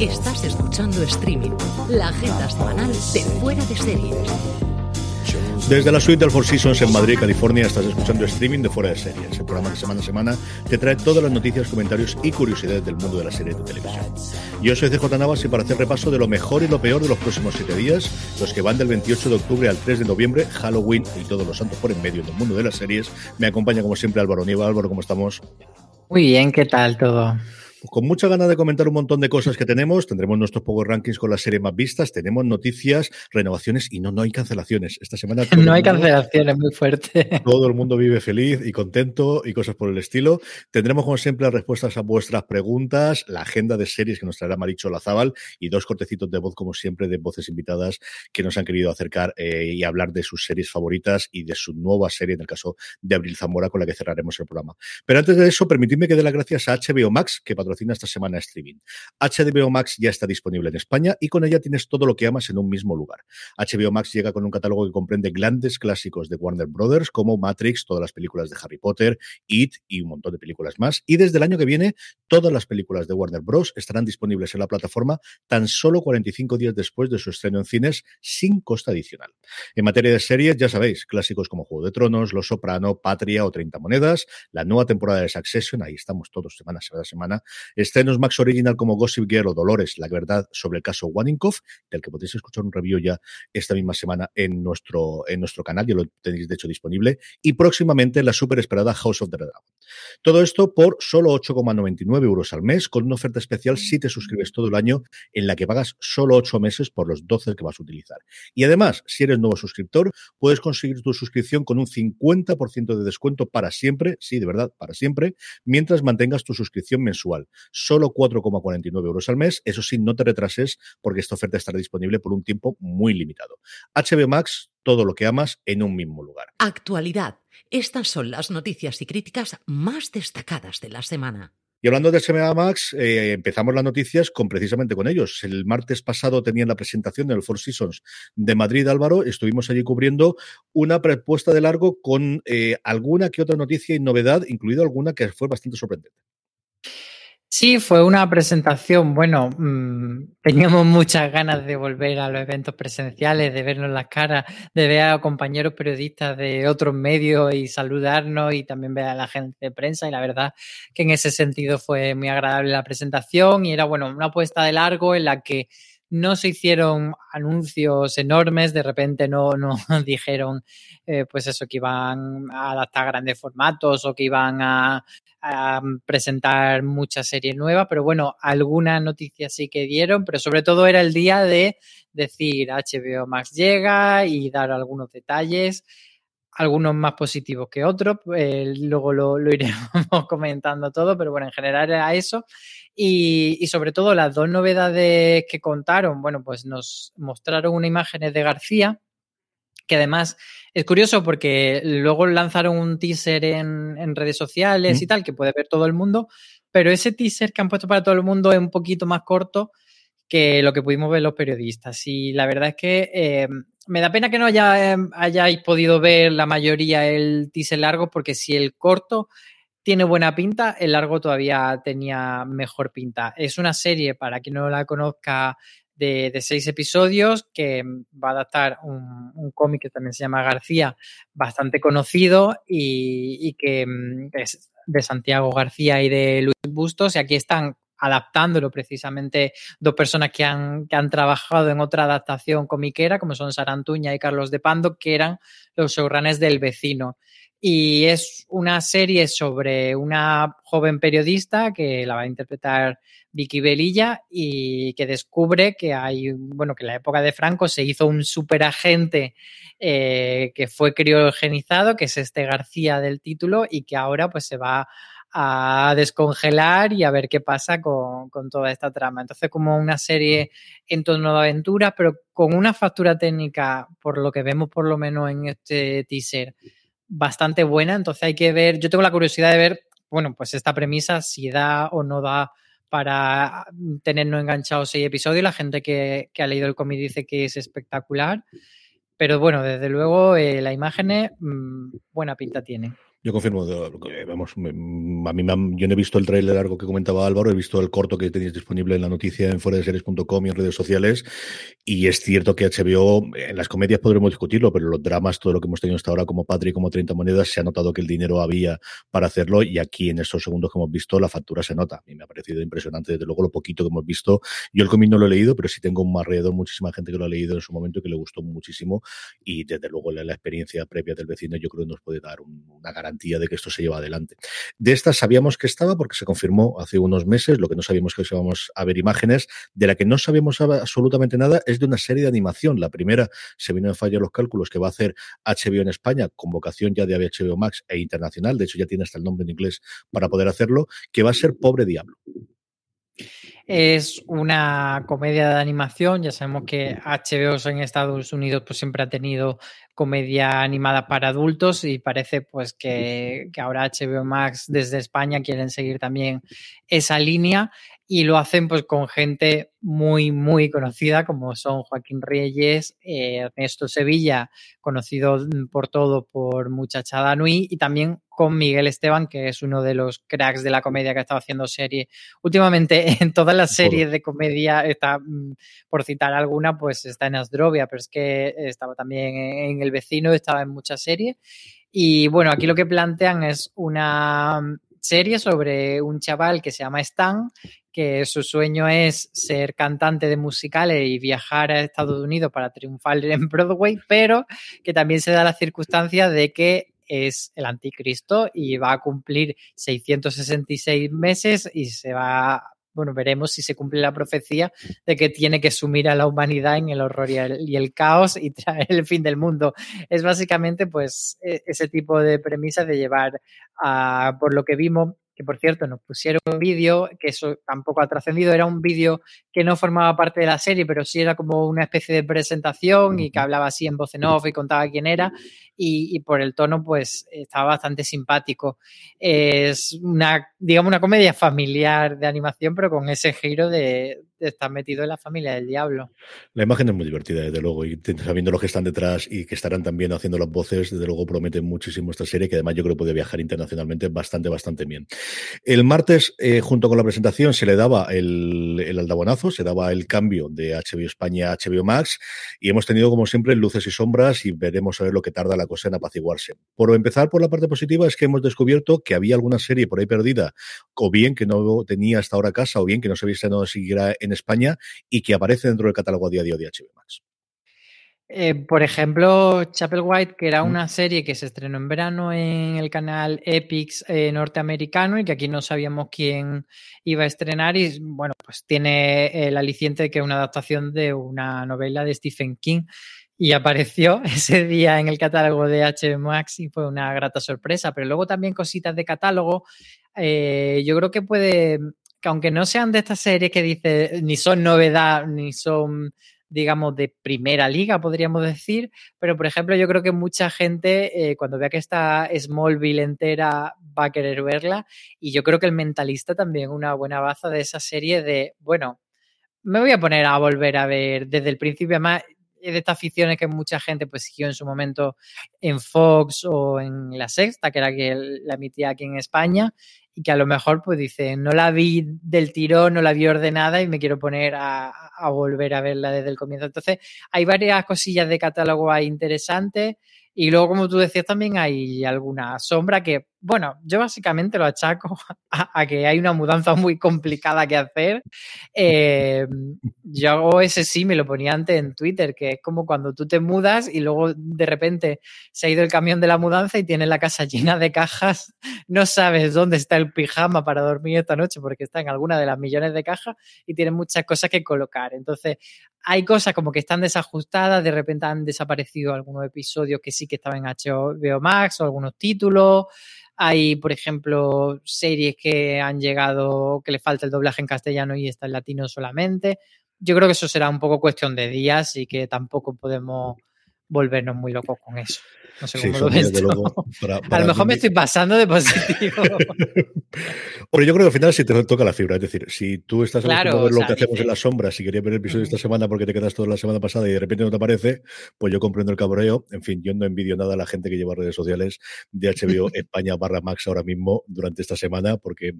Estás escuchando Streaming, la agenda semanal de Fuera de Series. Desde la suite del Four Seasons en Madrid, California, estás escuchando streaming de Fuera de Series, el programa que semana a semana te trae todas las noticias, comentarios y curiosidades del mundo de la serie de televisión. Yo soy CJ Navas y para hacer repaso de lo mejor y lo peor de los próximos siete días, los que van del 28 de octubre al 3 de noviembre, Halloween y todos los santos por en medio del mundo de las series, me acompaña como siempre Álvaro Nieva. Álvaro, ¿cómo estamos? Muy bien, ¿qué tal todo? Con mucha ganas de comentar un montón de cosas que tenemos, tendremos nuestros Power Rankings con las series más vistas, tenemos noticias, renovaciones y no, no hay cancelaciones. Esta semana no hay cancelaciones, muy fuerte. Todo el mundo vive feliz y contento y cosas por el estilo. Tendremos como siempre las respuestas a vuestras preguntas, la agenda de series que nos traerá Maricho Lazábal y dos cortecitos de voz como siempre de voces invitadas que nos han querido acercar eh, y hablar de sus series favoritas y de su nueva serie, en el caso de Abril Zamora, con la que cerraremos el programa. Pero antes de eso, permitidme que dé las gracias a HBO Max, que patrocina esta semana streaming. HBO Max ya está disponible en España y con ella tienes todo lo que amas en un mismo lugar. HBO Max llega con un catálogo que comprende grandes clásicos de Warner Brothers como Matrix, todas las películas de Harry Potter, It y un montón de películas más. Y desde el año que viene, todas las películas de Warner Bros. estarán disponibles en la plataforma tan solo 45 días después de su estreno en cines sin costa adicional. En materia de series, ya sabéis, clásicos como Juego de Tronos, Los Soprano, Patria o 30 Monedas, la nueva temporada de Succession, ahí estamos todos semana a semana, Estrenos Max Original como Gossip Girl o Dolores, la verdad sobre el caso Waninkoff, del que podéis escuchar un review ya esta misma semana en nuestro, en nuestro canal, ya lo tenéis de hecho disponible, y próximamente la súper esperada House of the Dragon. Todo esto por solo 8,99 euros al mes, con una oferta especial si te suscribes todo el año, en la que pagas solo 8 meses por los 12 que vas a utilizar. Y además, si eres nuevo suscriptor, puedes conseguir tu suscripción con un 50% de descuento para siempre, sí, de verdad, para siempre, mientras mantengas tu suscripción mensual solo 4,49 euros al mes. Eso sí, no te retrases porque esta oferta estará disponible por un tiempo muy limitado. HBO Max, todo lo que amas en un mismo lugar. Actualidad. Estas son las noticias y críticas más destacadas de la semana. Y hablando de SMA Max, eh, empezamos las noticias con precisamente con ellos. El martes pasado tenían la presentación del Four Seasons de Madrid, Álvaro. Estuvimos allí cubriendo una propuesta de largo con eh, alguna que otra noticia y novedad, incluido alguna que fue bastante sorprendente. Sí, fue una presentación, bueno, mmm, teníamos muchas ganas de volver a los eventos presenciales, de vernos las caras, de ver a compañeros periodistas de otros medios y saludarnos y también ver a la gente de prensa. Y la verdad que en ese sentido fue muy agradable la presentación y era, bueno, una apuesta de largo en la que no se hicieron anuncios enormes, de repente no, no dijeron eh, pues eso, que iban a adaptar grandes formatos o que iban a, a presentar muchas series nuevas, pero bueno, algunas noticias sí que dieron, pero sobre todo era el día de decir HBO Max llega y dar algunos detalles, algunos más positivos que otros, eh, luego lo, lo, iremos comentando todo, pero bueno, en general era eso. Y, y, sobre todo las dos novedades que contaron, bueno, pues nos mostraron unas imágenes de García, que además es curioso porque luego lanzaron un teaser en, en redes sociales mm. y tal, que puede ver todo el mundo, pero ese teaser que han puesto para todo el mundo es un poquito más corto que lo que pudimos ver los periodistas. Y la verdad es que eh, me da pena que no haya, eh, hayáis podido ver la mayoría el teaser largo, porque si el corto tiene buena pinta, el largo todavía tenía mejor pinta. Es una serie, para quien no la conozca, de, seis episodios que va a adaptar un, un cómic que también se llama García, bastante conocido y, y que mm, es de Santiago García y de Luis Bustos. Y aquí están adaptándolo precisamente dos personas que han, que han trabajado en otra adaptación comiquera, como son Sarantuña y Carlos de Pando, que eran los showrunners del vecino. Y es una serie sobre una joven periodista que la va a interpretar Vicky Belilla y que descubre que hay, bueno, que en la época de Franco se hizo un superagente eh, que fue criogenizado, que es este García del título, y que ahora pues se va a descongelar y a ver qué pasa con, con, toda esta trama. Entonces, como una serie en torno de aventuras, pero con una factura técnica, por lo que vemos por lo menos en este teaser, bastante buena. Entonces hay que ver, yo tengo la curiosidad de ver, bueno, pues esta premisa, si da o no da para tenernos enganchados seis episodios. La gente que, que ha leído el cómic dice que es espectacular. Pero bueno, desde luego, eh, la imagen mmm, buena pinta tiene. Yo confirmo, vamos, a mí yo no he visto el trailer largo que comentaba Álvaro, he visto el corto que tenéis disponible en la noticia en fueradeseries.com y en redes sociales, y es cierto que HBO, en las comedias podremos discutirlo, pero los dramas, todo lo que hemos tenido hasta ahora como Patri, como 30 monedas, se ha notado que el dinero había para hacerlo, y aquí en estos segundos que hemos visto, la factura se nota. A mí me ha parecido impresionante, desde luego, lo poquito que hemos visto. Yo el cómic no lo he leído, pero sí tengo un alrededor muchísima gente que lo ha leído en su momento y que le gustó muchísimo, y desde luego la, la experiencia previa del vecino yo creo que nos puede dar una garantía de que esto se lleva adelante. De esta sabíamos que estaba porque se confirmó hace unos meses, lo que no sabíamos que íbamos a ver imágenes, de la que no sabíamos absolutamente nada, es de una serie de animación. La primera se vino en fallo los cálculos que va a hacer HBO en España, con vocación ya de HBO Max e internacional, de hecho ya tiene hasta el nombre en inglés para poder hacerlo, que va a ser Pobre Diablo. Es una comedia de animación. Ya sabemos que HBO en Estados Unidos pues siempre ha tenido comedia animada para adultos y parece pues que, que, ahora HBO Max desde España quieren seguir también esa línea y lo hacen pues con gente muy, muy conocida como son Joaquín Reyes, eh, Ernesto Sevilla, conocido por todo por Muchachada Nui, y también con Miguel Esteban, que es uno de los cracks de la comedia que ha estado haciendo serie. Últimamente en todas las series de comedia, está, mm, por citar alguna, pues está en Asdrovia, pero es que estaba también en El Vecino, estaba en muchas series. Y bueno, aquí lo que plantean es una serie sobre un chaval que se llama Stan, que su sueño es ser cantante de musicales y viajar a Estados Unidos para triunfar en Broadway, pero que también se da la circunstancia de que es el anticristo y va a cumplir 666 meses y se va bueno, veremos si se cumple la profecía de que tiene que sumir a la humanidad en el horror y el, y el, caos y traer el fin del mundo. Es básicamente, pues, e, ese tipo de premisa de llevar a, por lo que vimos, que por cierto nos pusieron un vídeo, que eso tampoco ha trascendido, era un vídeo que no formaba parte de la serie, pero sí era como una especie de presentación y que hablaba así en voz en off y contaba quién era y, y por el tono pues estaba bastante simpático. Es una, digamos, una comedia familiar de animación, pero con ese giro de, está metido en la familia del diablo. La imagen es muy divertida, desde luego, y sabiendo los que están detrás y que estarán también haciendo las voces, desde luego prometen muchísimo esta serie, que además yo creo que puede viajar internacionalmente bastante, bastante bien. El martes, eh, junto con la presentación, se le daba el, el aldabonazo, se daba el cambio de HBO España a HBO Max, y hemos tenido, como siempre, luces y sombras, y veremos a ver lo que tarda la cosa en apaciguarse. Por empezar, por la parte positiva, es que hemos descubierto que había alguna serie por ahí perdida, o bien que no tenía hasta ahora casa, o bien que no se había estrenado siquiera en en España y que aparece dentro del catálogo a día de HBO Max. Eh, por ejemplo, Chapel White, que era una serie que se estrenó en verano en el canal Epix eh, norteamericano y que aquí no sabíamos quién iba a estrenar y bueno, pues tiene el aliciente de que es una adaptación de una novela de Stephen King y apareció ese día en el catálogo de HBO Max y fue una grata sorpresa, pero luego también cositas de catálogo, eh, yo creo que puede que aunque no sean de estas series que dice ni son novedad ni son digamos de primera liga podríamos decir pero por ejemplo yo creo que mucha gente eh, cuando vea que está Smallville entera va a querer verla. Y yo creo que el mentalista también una buena baza de esa serie de bueno me voy a poner a volver a ver desde el principio. Además de estas aficiones que mucha gente pues siguió en su momento en Fox o en La Sexta, que era que la emitía aquí en España, y que a lo mejor pues dice, no la vi del tirón, no la vi ordenada y me quiero poner a, volver a verla desde el comienzo. Entonces, hay varias cosillas de catálogo ahí interesantes y luego, como tú decías, también hay alguna sombra que, bueno, yo básicamente lo achaco a, que hay una mudanza muy complicada que hacer. Eh, yo ese sí me lo ponía antes en Twitter, que es como cuando tú te mudas y luego de repente se ha ido el camión de la mudanza y tienes la casa llena de cajas, no sabes dónde está el pijama para dormir esta noche porque está en alguna de las millones de cajas y tienes muchas cosas que colocar. Entonces, hay cosas como que están desajustadas, de repente han desaparecido algunos episodios que sí que estaban en HBO Max o algunos títulos. Hay, por ejemplo, series que han llegado, que le falta el doblaje en castellano y está en latino solamente. Yo creo que eso será un poco cuestión de días y que tampoco podemos volvernos muy locos con eso. No sé cómo lo ves. a lo mejor me estoy pasando de positivo. Hombre, yo creo que al final sí te toca la fibra. Es decir, si tú estás claro, a ver lo que hacemos en las sombras, si querías ver el episodio de esta semana porque te quedas toda la semana pasada y de repente no te aparece, pues yo comprendo el cabreo. En fin, yo no envidio nada a la gente que lleva redes sociales de HBO España barra Max ahora mismo durante esta semana, porque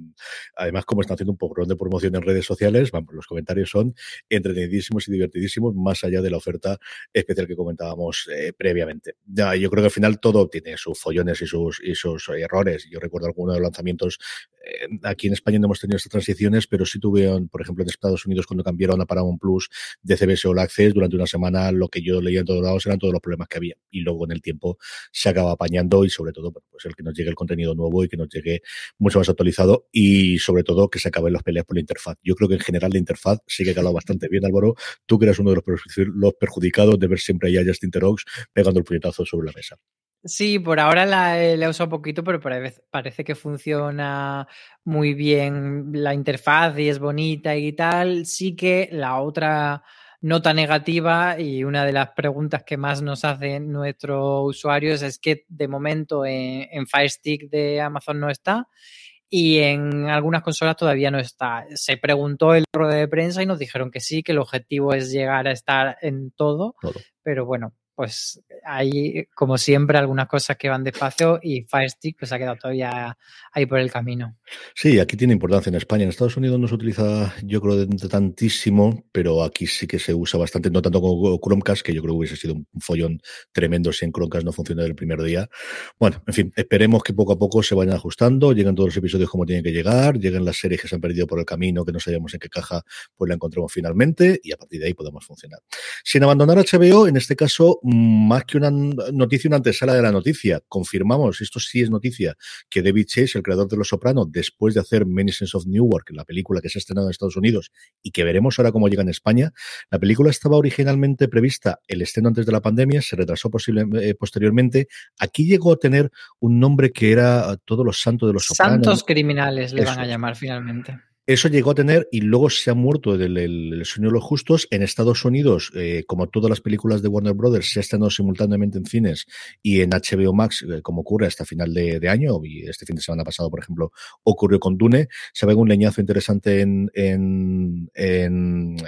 además, como están haciendo un poco de promoción en redes sociales, vamos, los comentarios son entretenidísimos y divertidísimos, más allá de la oferta especial que comentábamos eh, previamente. Ya, yo creo que al final todo tiene sus follones y sus, y sus errores. Yo recuerdo algunos de los lanzamientos. Eh, aquí en España no hemos tenido estas transiciones, pero sí tuvieron, por ejemplo, en Estados Unidos, cuando cambiaron a Paramount Plus de CBS All Access, durante una semana lo que yo leía en todos lados eran todos los problemas que había. Y luego en el tiempo se acaba apañando y sobre todo, pues el que nos llegue el contenido nuevo y que nos llegue mucho más actualizado y sobre todo que se acaben las peleas por la interfaz. Yo creo que en general la interfaz sigue calado bastante bien, Álvaro. Tú que eres uno de los, perjudicados de ver siempre a Justin Terox pegando el puñetazo sobre la mesa. Sí, por ahora la, he usado poquito, pero parece que funciona muy bien la interfaz y es bonita y tal. Sí que la otra nota negativa y una de las preguntas que más nos hacen nuestros usuarios es que de momento en, en Fire Stick de Amazon no está y en algunas consolas todavía no está. Se preguntó el ruedo de prensa y nos dijeron que sí, que el objetivo es llegar a estar en todo. pero bueno, pues hay, como siempre, algunas cosas que van despacio y Firestick pues ha quedado todavía ahí por el camino. Sí, aquí tiene importancia en España. En Estados Unidos no se utiliza, yo creo, de tantísimo, pero aquí sí que se usa bastante, no tanto como Chromecast, que yo creo que hubiese sido un follón tremendo si en Chromecast no funciona el primer día. Bueno, en fin, esperemos que poco a poco se vayan ajustando, lleguen todos los episodios como tienen que llegar, lleguen las series que se han perdido por el camino, que no sabíamos en qué caja, pues la encontramos finalmente y a partir de ahí podemos funcionar. Sin abandonar HBO, en este caso, más que una noticia, una antesala de la noticia. Confirmamos, esto sí es noticia, que David Chase, el creador de Los Sopranos, después de hacer Many Sense of Newark, la película que se ha estrenado en Estados Unidos y que veremos ahora cómo llega en España, la película estaba originalmente prevista el estreno antes de la pandemia, se retrasó posible, eh, posteriormente. Aquí llegó a tener un nombre que era Todos los Santos de los Sopranos. Santos Criminales le van a llamar finalmente. Eso llegó a tener y luego se ha muerto del el, sueño de los justos. En Estados Unidos, eh, como todas las películas de Warner Brothers, se ha estrenado simultáneamente en cines y en HBO Max, eh, como ocurre hasta final de, año, y este fin de semana pasado, por ejemplo, ocurrió con Dune. Se ve un leñazo interesante en, en,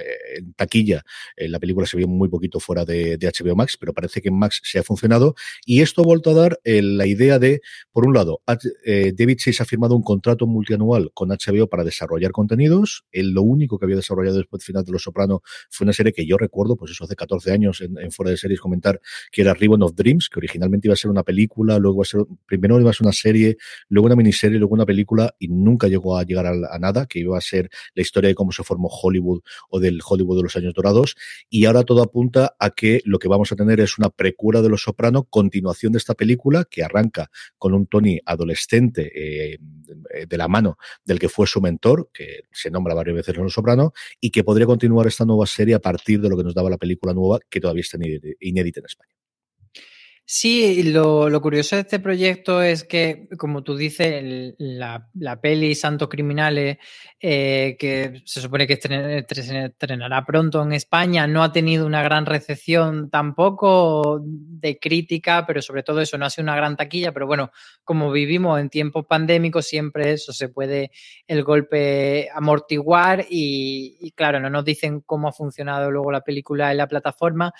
taquilla. Eh, la película se vio muy poquito fuera de, de, HBO Max, pero parece que en Max se ha funcionado. Y esto ha vuelto a dar la idea de, por un lado, David Chase ha firmado un contrato multianual con HBO para desarrollar contenidos. Él lo único que había desarrollado después del final de Los Soprano fue una serie que yo recuerdo, pues eso hace 14 años en, Fuera de Series comentar, que era Ribbon of Dreams, que originalmente iba a ser una película, luego iba a ser, primero iba a ser una serie, luego una miniserie, luego una película y nunca llegó a llegar a, nada, que iba a ser la historia de cómo se formó Hollywood o del Hollywood de los años dorados. Y ahora todo apunta a que lo que vamos a tener es una precura de Los Soprano, continuación de esta película que arranca con un Tony adolescente eh, de la mano del que fue su mentor, que se nombra varias veces en Los Soprano, y que podría continuar esta nueva serie a partir de lo que nos daba la película nueva, que todavía está inédita en España. Sí, lo, lo, curioso de este proyecto es que, como tú dices, la, la, peli Santos Criminales, eh, que se supone que estrenará pronto en España, no ha tenido una gran recepción tampoco de crítica, pero sobre todo eso no ha sido una gran taquilla, pero bueno, como vivimos en tiempos pandémicos, siempre eso se puede el golpe amortiguar y claro, no nos dicen cómo ha funcionado luego la película en la plataforma,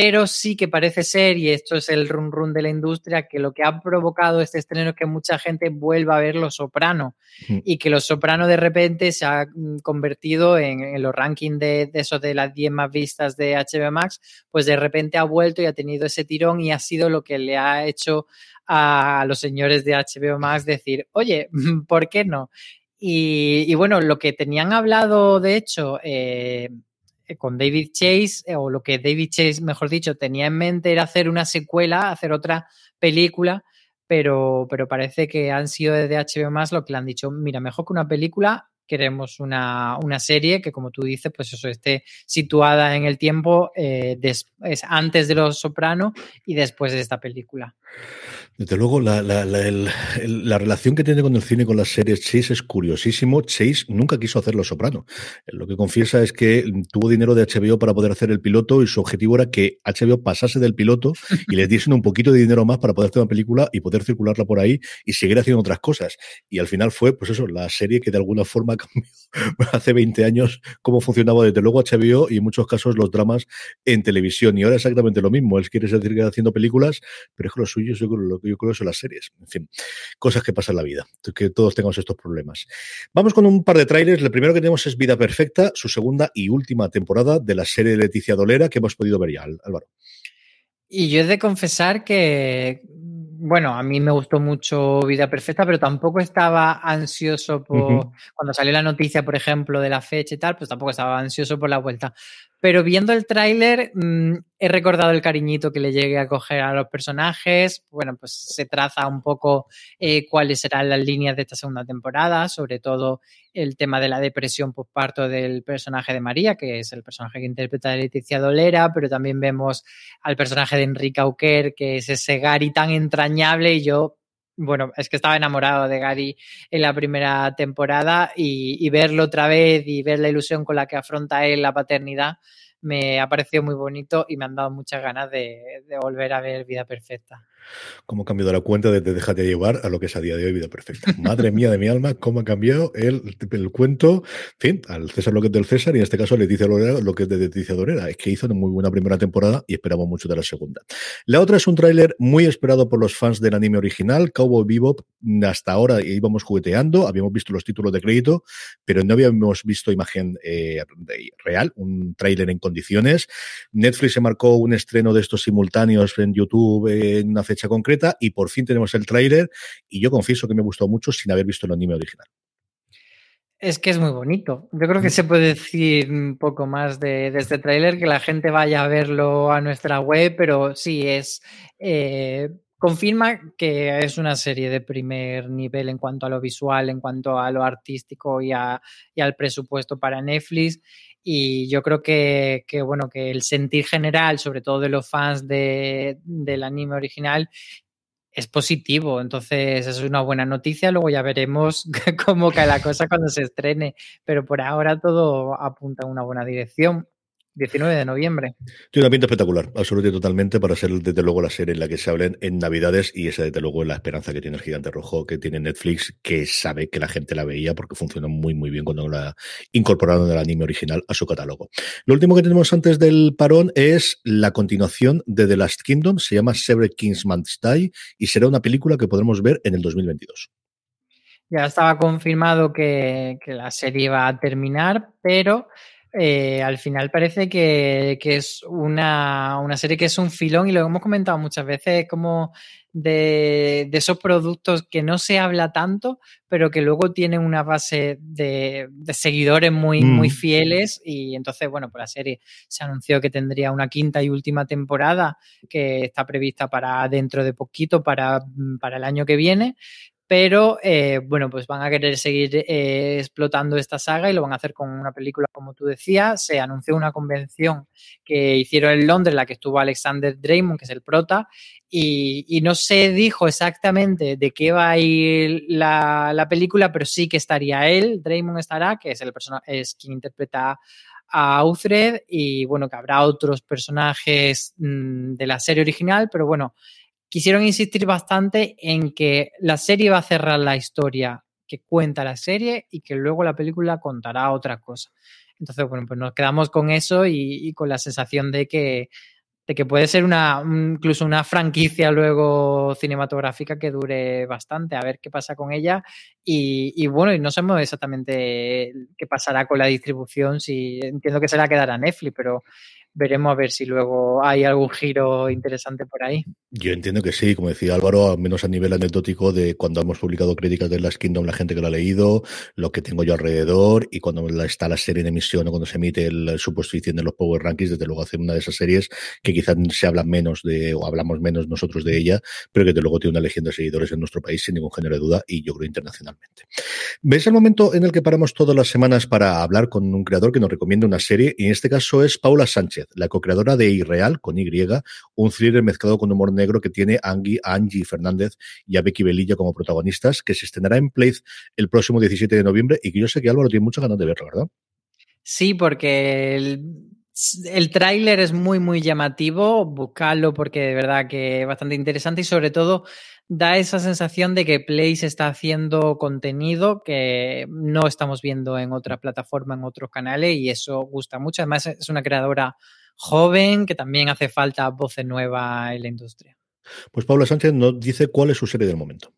pero sí que parece ser, y esto es el run run de la industria, que lo que ha provocado este estreno es que mucha gente vuelva a ver Los Soprano y que Los Soprano de repente se ha mm, convertido en, los rankings de, de, esos de las 10 más vistas de HBO Max, pues de repente ha vuelto y ha tenido ese tirón y ha sido lo que le ha hecho a los señores de HBO Max decir, oye, ¿por qué no? Y, bueno, lo que tenían hablado, de hecho, eh, eh, con David Chase, eh, o lo que David Chase, mejor dicho, tenía en mente era hacer una secuela, hacer otra película, pero, pero parece que han sido desde HBO más lo que le han dicho, mira, mejor que una película, queremos una, una, serie que, como tú dices, pues eso esté situada en el tiempo eh, es antes de Los Soprano y después de esta película. Desde luego, la, la, la, relación que tiene con el cine con las series Chase es curiosísimo. Chase nunca quiso hacer Los Soprano. Lo que confiesa es que tuvo dinero de HBO para poder hacer el piloto y su objetivo era que HBO pasase del piloto y les diesen un poquito de dinero más para poder hacer una película y poder circularla por ahí y seguir haciendo otras cosas. Y al final fue, pues eso, la serie que de alguna forma cambió hace 20 años cómo funcionaba desde luego HBO y en muchos casos los dramas en televisión. Y ahora exactamente lo mismo. Él quiere seguir haciendo películas, pero es que lo suyo yo creo, lo que yo creo son las series. En fin, cosas que pasan en la vida, que todos tengamos estos problemas. Vamos con un par de trailers. El primero que tenemos es Vida Perfecta, su segunda y última temporada de la serie de Leticia Dolera que hemos podido ver ya, Álvaro. Y yo he de confesar que, bueno, a mí me gustó mucho Vida Perfecta, pero tampoco estaba ansioso por, cuando salió la noticia, por ejemplo, de la fecha y tal, pues tampoco estaba ansioso por la vuelta. Pero viendo el tráiler, mm, he recordado el cariñito que le llegue a coger a los personajes. Bueno, pues se traza un poco eh, cuáles serán las líneas de esta segunda temporada, sobre todo el tema de la depresión parto del personaje de María, que es el personaje que interpreta Leticia Dolera, pero también vemos al personaje de Enrique Auquer, que es ese Gary tan entrañable y yo bueno, es que estaba enamorado de Gary en la primera temporada y, verlo otra vez y ver la ilusión con la que afronta él la paternidad me ha parecido muy bonito y me han dado muchas ganas de volver a ver Vida Perfecta cómo ha cambiado la cuenta de Déjate llevar a lo que es a día de hoy Vida Perfecta. Madre mía de mi alma, cómo ha cambiado el, el cuento, en fin, al César lo que es del César y en este caso a Leticia Lorera lo que es de Leticia Lorera. Es que hizo una muy buena primera temporada y esperamos mucho de la segunda. La otra es un tráiler muy esperado por los fans del anime original, Cowboy Bebop. Hasta ahora íbamos jugueteando, habíamos visto los títulos de crédito, pero no habíamos visto imagen eh, real, un tráiler en condiciones. Netflix se marcó un estreno de estos simultáneos en YouTube en una fecha concreta y por fin tenemos el tráiler y yo confieso que me gustó mucho sin haber visto el anime original. Es que es muy bonito. Yo creo que mm. se puede decir un poco más de, este tráiler, que la gente vaya a verlo a nuestra web, pero sí es... Eh, confirma que es una serie de primer nivel en cuanto a lo visual, en cuanto a lo artístico y, y al presupuesto para Netflix. Y yo creo que, bueno, que el sentir general, sobre todo de los fans de, del anime original, es positivo. Entonces, es una buena noticia. Luego ya veremos cómo cae la cosa cuando se estrene. Pero por ahora todo apunta en una buena dirección. 19 de noviembre. Tiene una pinta espectacular, absolutamente totalmente, para ser desde luego la serie en la que se hablen en Navidades y esa desde luego es la esperanza que tiene el gigante rojo, que tiene Netflix, que sabe que la gente la veía porque funcionó muy muy bien cuando la incorporaron el anime original a su catálogo. Lo último que tenemos antes del parón es la continuación de The Last Kingdom, se llama Severed Kingsman's Die y será una película que podremos ver en el 2022. Ya estaba confirmado que, que la serie iba a terminar, pero eh, al final parece que, es una, serie que es un filón y lo hemos comentado muchas veces, como de, esos productos que no se habla tanto, pero que luego tienen una base de, seguidores muy, muy mm. fieles y entonces, bueno, pues la serie se anunció que tendría una quinta y última temporada que está prevista para dentro de poquito, para, para el año que viene, pero eh, bueno, pues van a querer seguir eh, explotando esta saga y lo van a hacer con una película, como tú decías. Se anunció una convención que hicieron en Londres, en la que estuvo Alexander Draymond, que es el prota, y, no se dijo exactamente de qué va a ir la, película, pero sí que estaría él, Draymond estará, que es el personaje, es quien interpreta a Uthred, y bueno, que habrá otros personajes mm, de la serie original, pero bueno, quisieron insistir bastante en que la serie va a cerrar la historia que cuenta la serie y que luego la película contará otra cosa. Entonces, bueno, pues nos quedamos con eso y, con la sensación de que, de que puede ser una, incluso una franquicia luego cinematográfica que dure bastante, a ver qué pasa con ella. Y, bueno, y no sabemos exactamente qué pasará con la distribución, si entiendo que se la quedará Netflix, pero veremos a ver si luego hay algún giro interesante por ahí. Yo entiendo que sí, como decía Álvaro, al menos a nivel anecdótico de cuando hemos publicado críticas de Last Kingdom, la gente que lo ha leído, lo que tengo yo alrededor y cuando está la serie en emisión o cuando se emite el, su posición en los Power Rankings, desde luego hace una de esas series que quizás se habla menos de, o hablamos menos nosotros de ella, pero que desde luego tiene una legión de seguidores en nuestro país sin ningún género de duda y yo creo internacionalmente. ¿Ves el momento en el que paramos todas las semanas para hablar con un creador que nos recomienda una serie? Y en este caso es Paula Sánchez, la co-creadora de Irreal, con Y, un thriller mezclado con humor negro que tiene a Angie Fernández y a Becky Belilla como protagonistas, que se estrenará en Place el próximo 17 de noviembre y que yo sé que Álvaro tiene muchas ganas de verlo, ¿verdad? Sí, porque el, el tráiler es muy, muy llamativo. Buscarlo porque de verdad que es bastante interesante y sobre todo da esa sensación de que Place está haciendo contenido que no estamos viendo en otra plataforma, en otros canales y eso gusta mucho. Además es una creadora joven que también hace falta voces nuevas en la industria. Pues Paula Sánchez nos dice cuál es su serie del momento.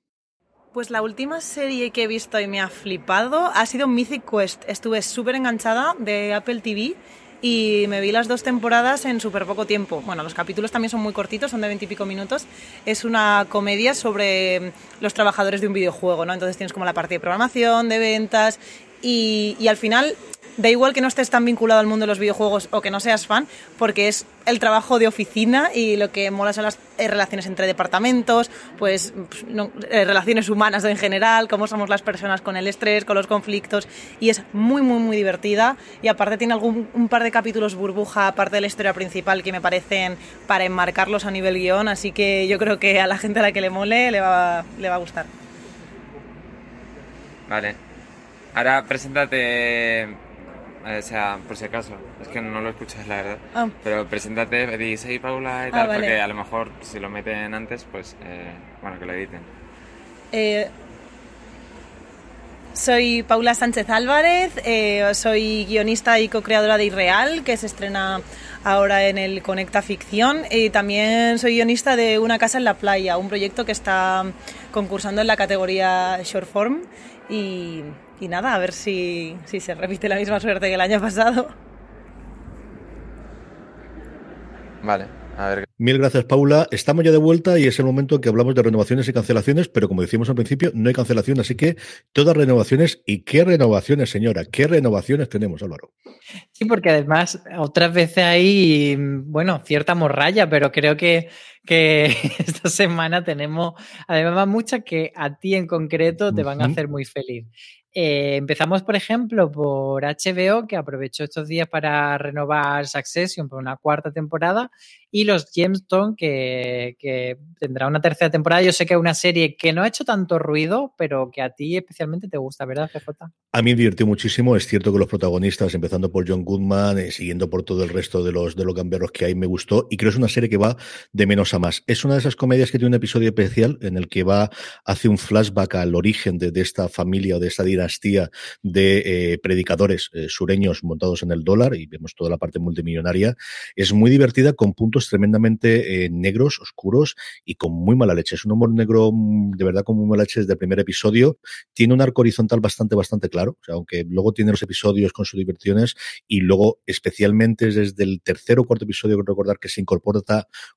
Pues la última serie que he visto y me ha flipado ha sido Mythic Quest. Estuve súper enganchada de Apple TV y me vi las dos temporadas en súper poco tiempo. Bueno, los capítulos también son muy cortitos, son de veintipico minutos. Es una comedia sobre los trabajadores de un videojuego, ¿no? Entonces tienes como la parte de programación, de ventas y, y al final da igual que no estés tan vinculado al mundo de los videojuegos o que no seas fan, porque es el trabajo de oficina y lo que mola son las eh, relaciones entre departamentos, pues eh, relaciones humanas en general, cómo somos las personas con el estrés, con los conflictos, y es muy, muy, muy divertida. Y aparte tiene algún, un par de capítulos burbuja, aparte de la historia principal, que me parecen para enmarcarlos a nivel guion, así que yo creo que a la gente a la que le mole le va, le va a gustar. Vale. Ahora preséntate o sea, por si acaso, es que no lo escuchas la verdad. Ah. Pero preséntate, dices, hey Paula y ah, tal, porque a lo mejor si lo meten antes, pues eh, bueno, que lo editen. Eh, soy Paula Sánchez Álvarez, soy guionista y co-creadora de Irreal, que se estrena ahora en el Conecta Ficción, y también soy guionista de Una casa en la playa, un proyecto que está concursando en la categoría Short Form y y nada, a ver si, si se repite la misma suerte que el año pasado. Vale, a ver. Mil gracias, Paula. Estamos ya de vuelta y es el momento en que hablamos de renovaciones y cancelaciones, pero como decíamos al principio, no hay cancelación, así que todas renovaciones. ¿Y qué renovaciones, señora? ¿Qué renovaciones tenemos, Álvaro? Sí, porque además otras veces hay, bueno, cierta morralla, pero creo que, que esta semana tenemos además muchas que a ti en concreto te van a hacer muy feliz. Eh, empezamos, por ejemplo, por HBO, que aprovechó estos días para renovar Succession por una cuarta temporada, y los Gemstone, que, que, tendrá una tercera temporada. Yo sé que es una serie que no ha hecho tanto ruido, pero que a ti especialmente te gusta, ¿verdad, CJ? A mí me divirtió muchísimo. Es cierto que los protagonistas, empezando por John Goodman, eh, siguiendo por todo el resto de los, de los gamberros que hay, me gustó. Y creo que es una serie que va de menos a más. Es una de esas comedias que tiene un episodio especial en el que va, hace un flashback al origen de, de esta familia o de esta dinastía de eh, predicadores eh, sureños montados en el dólar y vemos toda la parte multimillonaria. Es muy divertida con puntos tremendamente negros, oscuros y con muy mala leche. Es un humor negro mm, de verdad con muy mala leche desde el primer episodio. Tiene un arco horizontal bastante, bastante claro, aunque luego tiene los episodios con sus diversiones y luego especialmente desde el tercer o cuarto episodio, que recordar que se incorpora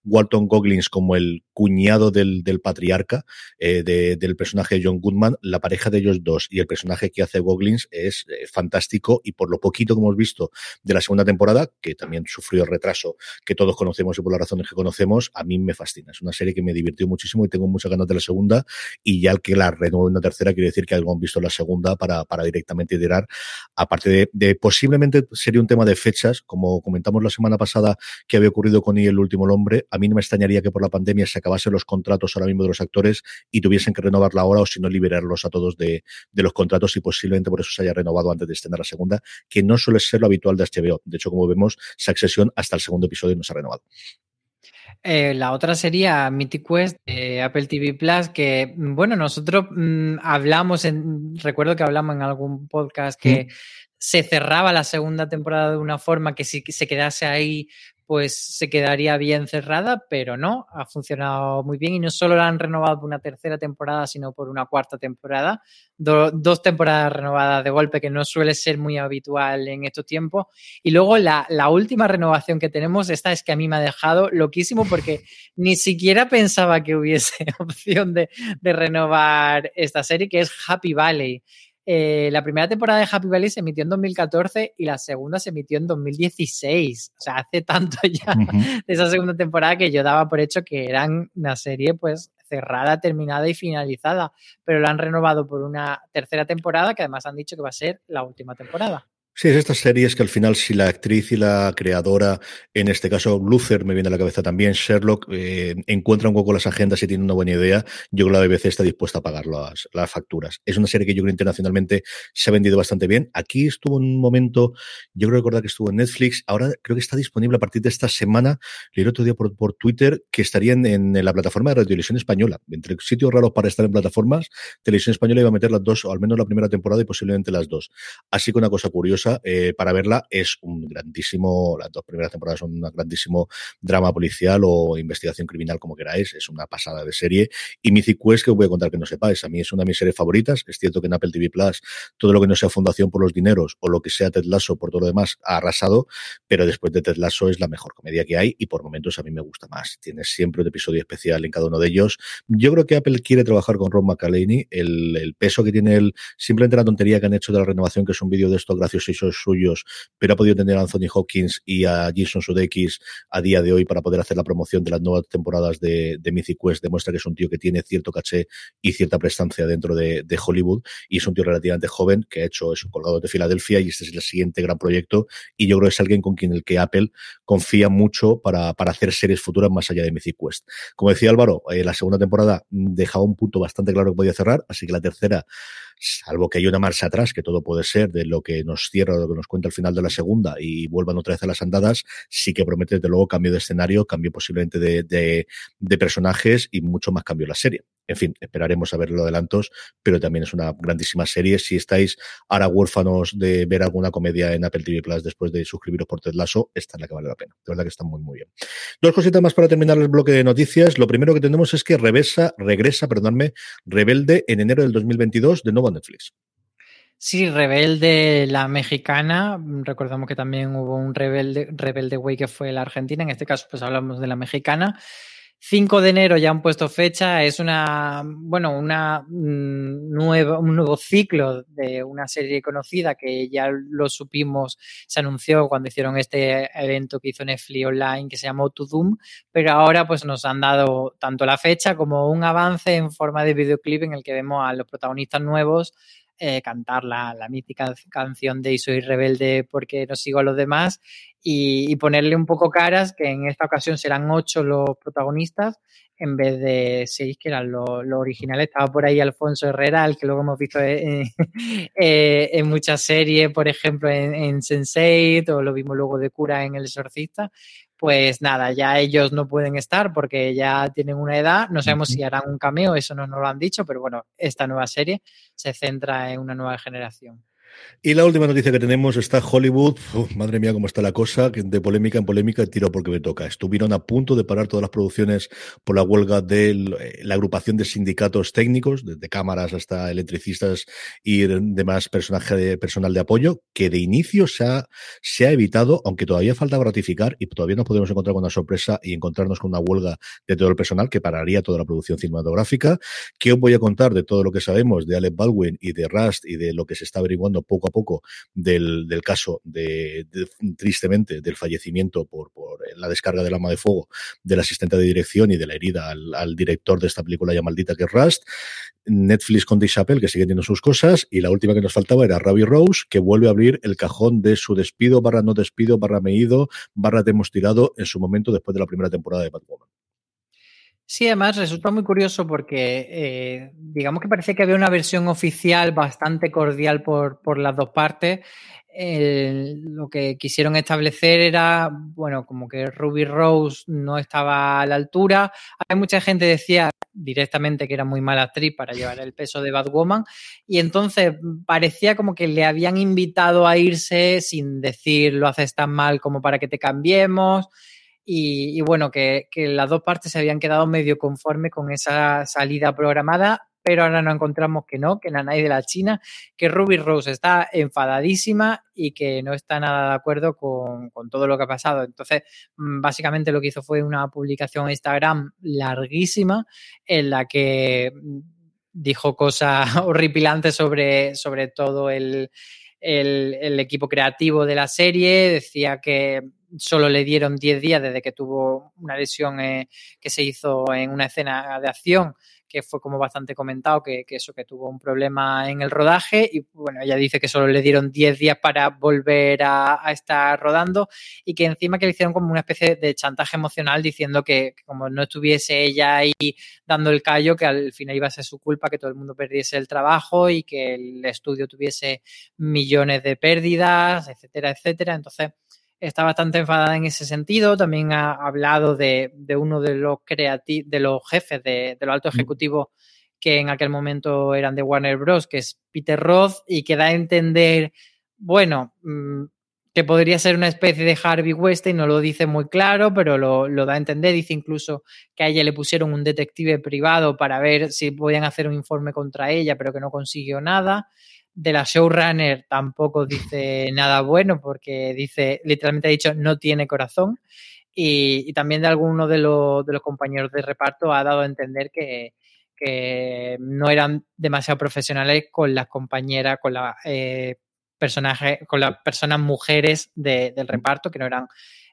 Walton Goggins como el cuñado del, del patriarca del personaje de John Goodman, la pareja de ellos dos y el personaje que hace Goglins es eh, fantástico y por lo poquito que hemos visto de la segunda temporada, que también sufrió el retraso que todos conocemos y por las razones que conocemos, a mí me fascina. Es una serie que me divirtió muchísimo y tengo muchas ganas de la segunda y ya el que la renueve en una tercera quiere decir que algo han visto la segunda para, para directamente tirar. Aparte de, de, posiblemente sería un tema de fechas, como comentamos la semana pasada que había ocurrido con él el último hombre, a mí no me extrañaría que por la pandemia se acabasen los contratos ahora mismo de los actores y tuviesen que renovarla ahora o si no liberarlos a todos de, de los contratos y posiblemente por eso se haya renovado antes de estrenar la segunda, que no suele ser lo habitual de HBO. De hecho, como vemos, Succession hasta el segundo episodio no se ha renovado. Eh, la otra sería Mythic Quest de Apple TV Plus, que, bueno, nosotros mm, hablamos, en, recuerdo que hablamos en algún podcast que se cerraba la segunda temporada de una forma que si se quedase ahí pues se quedaría bien cerrada, pero no, ha funcionado muy bien y no solo la han renovado por una tercera temporada, sino por una cuarta temporada. dos temporadas renovadas de golpe, que no suele ser muy habitual en estos tiempos. Y luego la, última renovación que tenemos, esta es que a mí me ha dejado loquísimo porque ni siquiera pensaba que hubiese opción de, de renovar esta serie, que es Happy Valley. Eh, la primera temporada de Happy Valley se emitió en 2014 y la segunda se emitió en 2016. O sea, hace tanto ya de esa segunda temporada que yo daba por hecho que eran una serie pues cerrada, terminada y finalizada. Pero la han renovado por una tercera temporada que además han dicho que va a ser la última temporada. Sí, es estas series que al final, si la actriz y la creadora, en este caso Luther, me viene a la cabeza también, Sherlock, eh, encuentra un poco las agendas y tiene una buena idea, yo creo que la BBC está dispuesta a pagar las, facturas. Es una serie que yo creo internacionalmente se ha vendido bastante bien. Aquí estuvo en un momento, yo creo recordar que estuvo en Netflix, ahora creo que está disponible a partir de esta semana, leí otro día por, Twitter, que estaría en, en, la plataforma de Radio Televisión Española. Entre sitios raros para estar en plataformas, Televisión Española iba a meter las dos, o al menos la primera temporada y posiblemente las dos. Así que una cosa curiosa eh, para verla. Es un grandísimo, las dos primeras temporadas son un grandísimo drama policial o investigación criminal, como queráis. Es una pasada de serie. Y Mythic Quest, que os voy a contar que no sepáis, a mí es una de mis series favoritas. Es cierto que en Apple TV Plus todo lo que no sea Fundación por los Dineros o lo que sea Ted Lasso por todo lo demás ha arrasado, pero después de Ted Lasso es la mejor comedia que hay y por momentos a mí me gusta más. Tiene siempre un episodio especial en cada uno de ellos. Yo creo que Apple quiere trabajar con Ron McAlaney. El, peso que tiene él, simplemente la tontería que han hecho de la renovación, que es un vídeo de suyos, pero ha podido tener a Anthony Hopkins y a Jason Sudeikis a día de hoy para poder hacer la promoción de las nuevas temporadas de, de Mythic Quest. Demuestra que es un tío que tiene cierto caché y cierta prestancia dentro de, de Hollywood y es un tío relativamente joven que ha hecho eso, colgado de Filadelfia y este es el siguiente gran proyecto y yo creo que es alguien con quien el que Apple confía mucho para, para hacer series futuras más allá de Mythic Quest. Como decía Álvaro, eh, la segunda temporada dejaba un punto bastante claro que podía cerrar, así que la tercera salvo que hay una marcha atrás, que todo puede ser de lo que nos cierra, lo que nos cuenta al final de la segunda y vuelvan otra vez a las andadas, sí que promete desde luego cambio de escenario, cambio posiblemente de, de, personajes y mucho más cambio en la serie. En fin, esperaremos a ver los adelantos, pero también es una grandísima serie. Si estáis ahora huérfanos de ver alguna comedia en Apple TV Plus después de suscribiros por Ted Lasso, esta es la que vale la pena. De verdad que está muy, muy bien. Dos cositas más para terminar el bloque de noticias. Lo primero que tenemos es que regresa, regresa, perdonadme, Rebelde en enero del 2022 de nuevo a Netflix. Sí, Rebelde, la mexicana. Recordamos que también hubo un Rebelde, Rebelde Way que fue la argentina. En este caso, pues hablamos de la mexicana. 5 de enero ya han puesto fecha, es una, bueno, una mm, nueva, un nuevo ciclo de una serie conocida que ya lo supimos, se anunció cuando hicieron este evento que hizo Netflix online que se llamó To Doom, pero ahora pues nos han dado tanto la fecha como un avance en forma de videoclip en el que vemos a los protagonistas nuevos eh, cantar la, la, mítica canción de Y soy rebelde porque no sigo a los demás y, y, ponerle un poco caras, que en esta ocasión serán ocho los protagonistas en vez de seis, que eran los, originales. Estaba por ahí Alfonso Herrera, el que luego hemos visto en, eh, en muchas series, por ejemplo en, en Sense8, o lo vimos luego de cura en El Exorcista pues nada, ya ellos no pueden estar porque ya tienen una edad. No sabemos si harán un cameo, eso no nos lo han dicho, pero bueno, esta nueva serie se centra en una nueva generación. Y la última noticia que tenemos está Hollywood. Madre mía, cómo está la cosa. De polémica en polémica, tiro porque me toca. Estuvieron a punto de parar todas las producciones por la huelga de eh, la agrupación de sindicatos técnicos, desde cámaras hasta electricistas y demás personal de apoyo, que de inicio se ha, se ha evitado, aunque todavía falta ratificar y todavía nos podemos encontrar con una sorpresa y encontrarnos con una huelga de todo el personal que pararía toda la producción cinematográfica. ¿Qué os voy a contar de todo lo que sabemos de Alec Baldwin y de Rust y de lo que se está averiguando poco a poco del, del caso de, tristemente, del fallecimiento por, por la descarga del arma de fuego del asistente de dirección y de la herida al, director de esta película ya maldita que es Rust. Netflix con Dave que sigue teniendo sus cosas, y la última que nos faltaba era Ravi Rose, que vuelve a abrir el cajón de su despido, barra no despido, barra me ido, barra te hemos tirado en su momento después de la primera temporada de Batwoman. Sí, además resulta muy curioso porque eh, digamos que parecía que había una versión oficial bastante cordial por, por las dos partes. Eh, lo que quisieron establecer era, bueno, como que Ruby Rose no estaba a la altura. Hay mucha gente que decía directamente que era muy mala actriz para llevar el peso de Batwoman y entonces parecía como que le habían invitado a irse sin decir lo haces tan mal como para que te cambiemos. Y, bueno, que, las dos partes se habían quedado medio conformes con esa salida programada, pero ahora nos encontramos que no, que Nanay de la China, que Ruby Rose está enfadadísima y que no está nada de acuerdo con, todo lo que ha pasado. Entonces, mm, básicamente lo que hizo fue una publicación en Instagram larguísima en la que mm, dijo cosas horripilantes sobre, sobre todo el, el equipo creativo de la serie, decía que solo le dieron 10 días desde que tuvo una lesión eh, que se hizo en una escena de acción que fue como bastante comentado, que, eso, que tuvo un problema en el rodaje y bueno, ella dice que solo le dieron 10 días para volver a, estar rodando y que encima que le hicieron como una especie de chantaje emocional diciendo que, como no estuviese ella ahí dando el callo, que al final iba a ser su culpa que todo el mundo perdiese el trabajo y que el estudio tuviese millones de pérdidas, etcétera, etcétera. Entonces, está bastante enfadada en ese sentido. También ha hablado de, uno de los de los jefes de, de los altos mm. ejecutivos que en aquel momento eran de Warner Bros., que es Peter Roth, y que da a entender, bueno, mm, que podría ser una especie de Harvey Weinstein, no lo dice muy claro, pero lo, lo, da a entender. Dice incluso que a ella le pusieron un detective privado para ver si podían hacer un informe contra ella, pero que no consiguió nada de la showrunner tampoco dice nada bueno porque dice, literalmente ha dicho, no tiene corazón. Y, también de alguno de, los, de los compañeros de reparto ha dado a entender que, que no eran demasiado profesionales con las compañeras, con las eh, personajes, con las personas mujeres del reparto, que no eran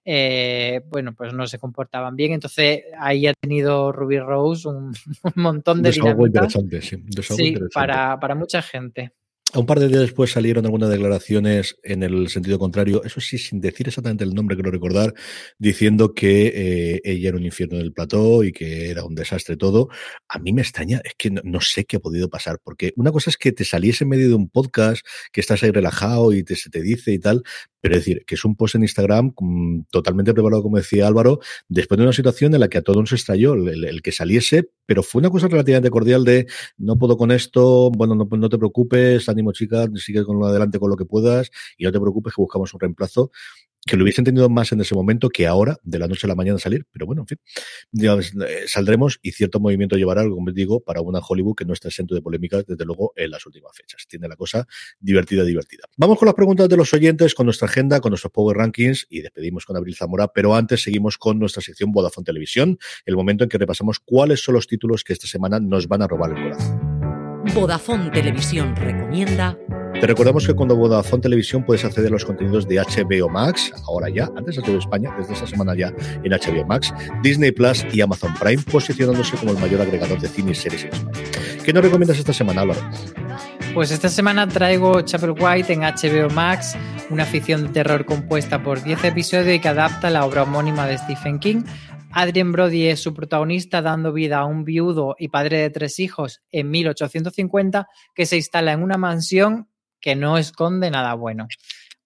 eh, bueno, pues no se comportaban bien. Entonces ahí ha tenido Ruby Rose un, montón de, de sí, para, para mucha gente. Un par de días después salieron algunas declaraciones en el sentido contrario, eso sí, sin decir exactamente el nombre, quiero recordar, diciendo que eh, ella era un infierno del plató y que era un desastre todo. A mí me extraña, es que no, sé qué ha podido pasar, porque una cosa es que te saliese en medio de un podcast, que estás ahí relajado y te, se te dice y tal, pero es decir, que es un post en Instagram mm, totalmente preparado, como decía Álvaro, después de una situación en la que a todos nos extrayó el, que saliese, pero fue una cosa relativamente cordial de no puedo con esto, bueno, no, no te preocupes, ánimo chica, sigue con adelante con lo que puedas y no te preocupes que buscamos un reemplazo que lo hubiese entendido más en ese momento que ahora, de la noche a la mañana salir, pero bueno, en fin, eh, saldremos y cierto movimiento llevará, como digo, para una Hollywood que no está exento de polémicas, desde luego, en las últimas fechas. Tiene la cosa divertida, divertida. Vamos con las preguntas de los oyentes, con nuestra agenda, con nuestros Power Rankings y despedimos con Abril Zamora, pero antes seguimos con nuestra sección Vodafone Televisión, el momento en que repasamos cuáles son los títulos que esta semana nos van a robar el corazón. Vodafone Televisión recomienda te recordamos que cuando Vodafone Televisión puedes acceder a los contenidos de HBO Max, ahora ya, antes de todo España, desde esta semana ya en HBO Max, Disney Plus y Amazon Prime, posicionándose como el mayor agregador de cine y series en España. ¿Qué nos recomiendas esta semana, Álvaro? Pues esta semana traigo Chapel White en HBO Max, una ficción de terror compuesta por 10 episodios y que adapta la obra homónima de Stephen King. Adrien Brody es su protagonista dando vida a un viudo y padre de tres hijos en 1850 que se instala en una mansión que no esconde nada bueno.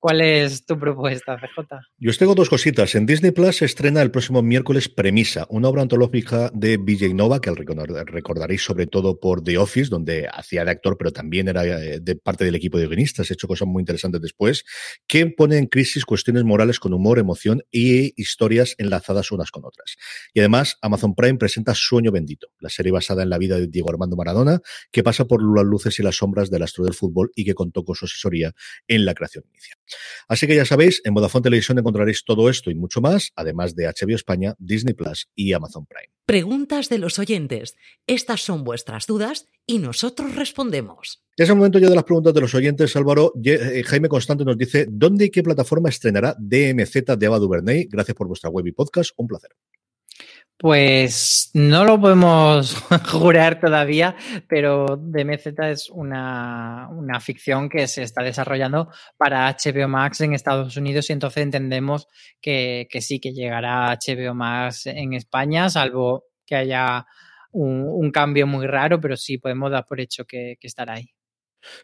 ¿Cuál es tu propuesta, CJ? Yo os tengo dos cositas. En Disney Plus se estrena el próximo miércoles Premisa, una obra antológica de BJ Nova, que recordaréis sobre todo por The Office, donde hacía de actor, pero también era eh, de parte del equipo de guionistas, ha hecho cosas muy interesantes después, que pone en crisis cuestiones morales con humor, emoción y historias enlazadas unas con otras. Y además, Amazon Prime presenta Sueño Bendito, la serie basada en la vida de Diego Armando Maradona, que pasa por las luces y las sombras del astro del fútbol y que contó con su asesoría en la creación inicial. Así que ya sabéis, en Vodafone Televisión encontraréis todo esto y mucho más, además de HBO España, Disney Plus y Amazon Prime. Preguntas de los oyentes. Estas son vuestras dudas y nosotros respondemos. Es el momento ya de las preguntas de los oyentes, Álvaro. Eh, Jaime Constante nos dice, ¿dónde y qué plataforma estrenará DMZ de Ava DuVernay? Gracias por vuestra web y podcast. Un placer. Pues no lo podemos jurar todavía, pero DMZ es una, una, ficción que se está desarrollando para HBO Max en Estados Unidos y entonces entendemos que, que sí, que llegará HBO Max en España, salvo que haya un, un, cambio muy raro, pero sí podemos dar por hecho que, que estará ahí.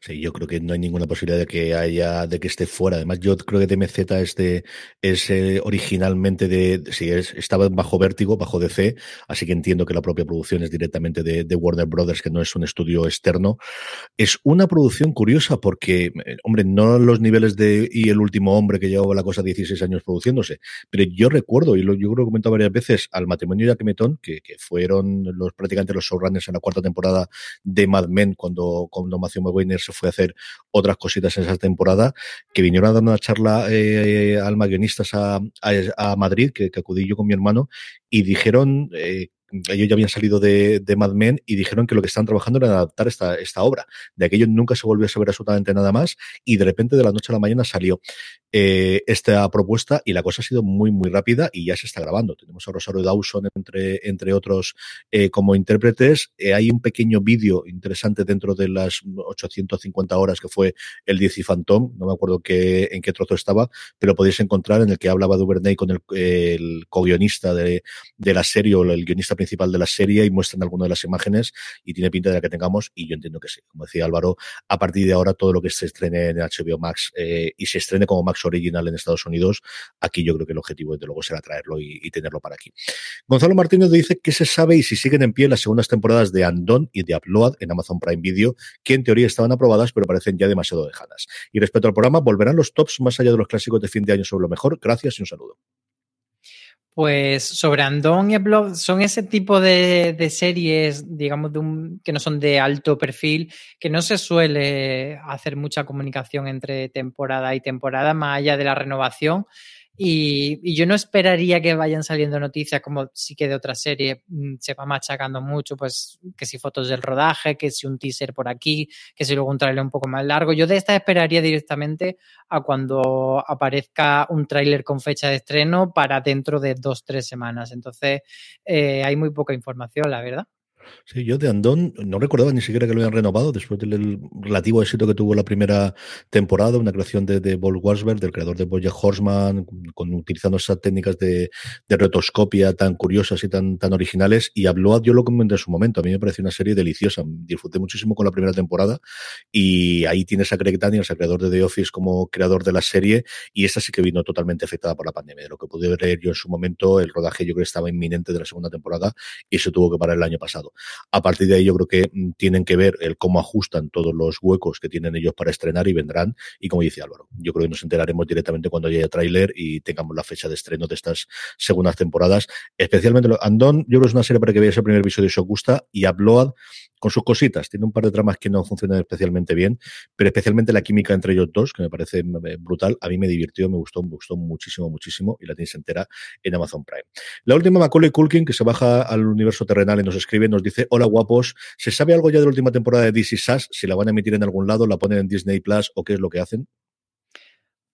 Sí, yo creo que no hay ninguna posibilidad de que haya, de que esté fuera. Además, yo creo que DMZ es de, es eh, originalmente de, sí, es, estaba bajo Vértigo, bajo DC, así que entiendo que la propia producción es directamente de, de, Warner Brothers, que no es un estudio externo. Es una producción curiosa porque, eh, hombre, no los niveles de y el último hombre que llevaba la cosa 16 años produciéndose, pero yo recuerdo, y lo, yo creo que he comentado varias veces, al matrimonio de Akemeton, que, que fueron los prácticamente los showrunners en la cuarta temporada de Mad Men, cuando, cuando Matthew Se fue a hacer otras cositas en esa temporada, que vinieron a dar una charla eh, a, a, a Madrid, que, que, acudí yo con mi hermano, y dijeron eh, ellos ya habían salido de, Mad Men y dijeron que lo que estaban trabajando era adaptar esta, esta obra. De aquello nunca se volvió a saber absolutamente nada más y de repente de la noche a la mañana salió eh, esta propuesta y la cosa ha sido muy, muy rápida y ya se está grabando. Tenemos a Rosario Dawson, entre, entre otros, eh, como intérpretes. Eh, hay un pequeño vídeo interesante dentro de las 850 horas que fue el 10 y Phantom. No me acuerdo qué, en qué trozo estaba, pero podéis encontrar en el que hablaba Duvernay con el, el co-guionista de, de la serie o el guionista principal de la serie y muestran algunas de las imágenes y tiene pinta de la que tengamos y yo entiendo que sí. Como decía Álvaro, a partir de ahora todo lo que se estrene en HBO Max eh, y se estrene como Max Original en Estados Unidos, aquí yo creo que el objetivo desde luego será traerlo y, y tenerlo para aquí. Gonzalo Martínez dice que se sabe y si siguen en pie las segundas temporadas de Andon y de Upload en Amazon Prime Video, que en teoría estaban aprobadas pero parecen ya demasiado lejanas. Y respecto al programa, volverán los tops más allá de los clásicos de fin de año sobre lo mejor. Gracias y un saludo. Pues sobre Andón y Upload son ese tipo de, de series, digamos, de un, que no son de alto perfil, que no se suele hacer mucha comunicación entre temporada y temporada, más allá de la renovación. Y, y, yo no esperaría que vayan saliendo noticias como sí que de otra serie mm, se va machacando mucho, pues que si fotos del rodaje, que si un teaser por aquí, que si luego un tráiler un poco más largo. Yo de esta esperaría directamente a cuando aparezca un tráiler con fecha de estreno para dentro de dos, tres semanas. Entonces eh, hay muy poca información, la verdad. Sí, yo de Andón no recordaba ni siquiera que lo habían renovado después del relativo éxito que tuvo la primera temporada, una creación de, de Paul del creador de Boya Horseman, con, utilizando esas técnicas de, de, rotoscopia tan curiosas y tan, tan originales. Y habló, yo lo comenté en su momento, a mí me pareció una serie deliciosa. Disfruté muchísimo con la primera temporada y ahí tienes a Craig Daniels, el creador de The Office, como creador de la serie. Y esta sí que vino totalmente afectada por la pandemia. De lo que pude ver yo en su momento, el rodaje yo creo que estaba inminente de la segunda temporada y se tuvo que parar el año pasado. A partir de ahí yo creo que mm, tienen que ver el cómo ajustan todos los huecos que tienen ellos para estrenar y vendrán. Y como dice Álvaro, yo creo que nos enteraremos directamente cuando haya tráiler y tengamos la fecha de estreno de estas segundas temporadas. Especialmente Andón, yo creo que es una serie para que veáis el primer episodio si os gusta y Upload con sus cositas. Tiene un par de tramas que no funcionan especialmente bien, pero especialmente la química entre ellos dos, que me parece eh, brutal. A mí me divirtió, me gustó, me gustó muchísimo, muchísimo y la tenéis entera en Amazon Prime. La última, Macaulay Culkin, que se baja al universo terrenal y nos escribe, nos dice, hola guapos, ¿se sabe algo ya de la última temporada de DC Sass? Si la van a emitir en algún lado, la ponen en Disney Plus o qué es lo que hacen?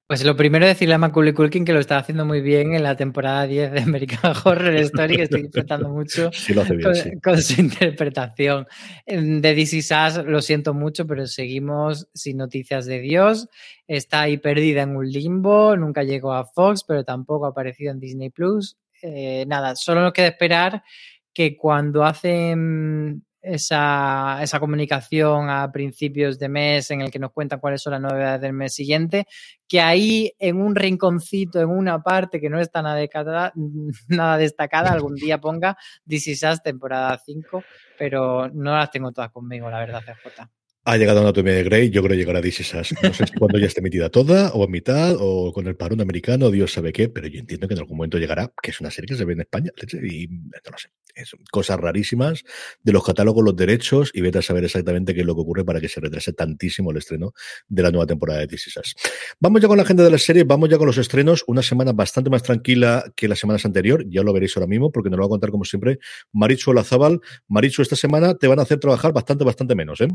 Pues lo primero es decirle a Macaulay Culkin que lo está haciendo muy bien en la temporada 10 de American Horror Story, que estoy disfrutando mucho sí, lo hace bien, con, sí. con, su interpretación. De DC Sass lo siento mucho, pero seguimos sin noticias de Dios. Está ahí perdida en un limbo, nunca llegó a Fox, pero tampoco ha aparecido en Disney Plus. Eh, nada, solo nos queda esperar que cuando hacen esa, esa, comunicación a principios de mes en el que nos cuentan cuáles son las novedades del mes siguiente, que ahí en un rinconcito, en una parte que no está nada, destacada, algún día ponga This Is Us temporada 5, pero no las tengo todas conmigo, la verdad, CJ. Ha llegado Anatomía de Grey, yo creo que llegará This Is Us. No sé si cuando ya esté metida toda, o en mitad, o con el parón americano, Dios sabe qué, pero yo entiendo que en algún momento llegará, que es una serie que se ve en España, y no lo sé. Cosas rarísimas de los catálogos, los derechos, y vete a saber exactamente qué es lo que ocurre para que se retrase tantísimo el estreno de la nueva temporada de This. Vamos ya con la agenda de la serie, vamos ya con los estrenos, una semana bastante más tranquila que las semanas anteriores, ya lo veréis ahora mismo, porque nos lo va a contar como siempre Marichu Olazábal. Marichu, esta semana te van a hacer trabajar bastante, bastante menos, ¿eh?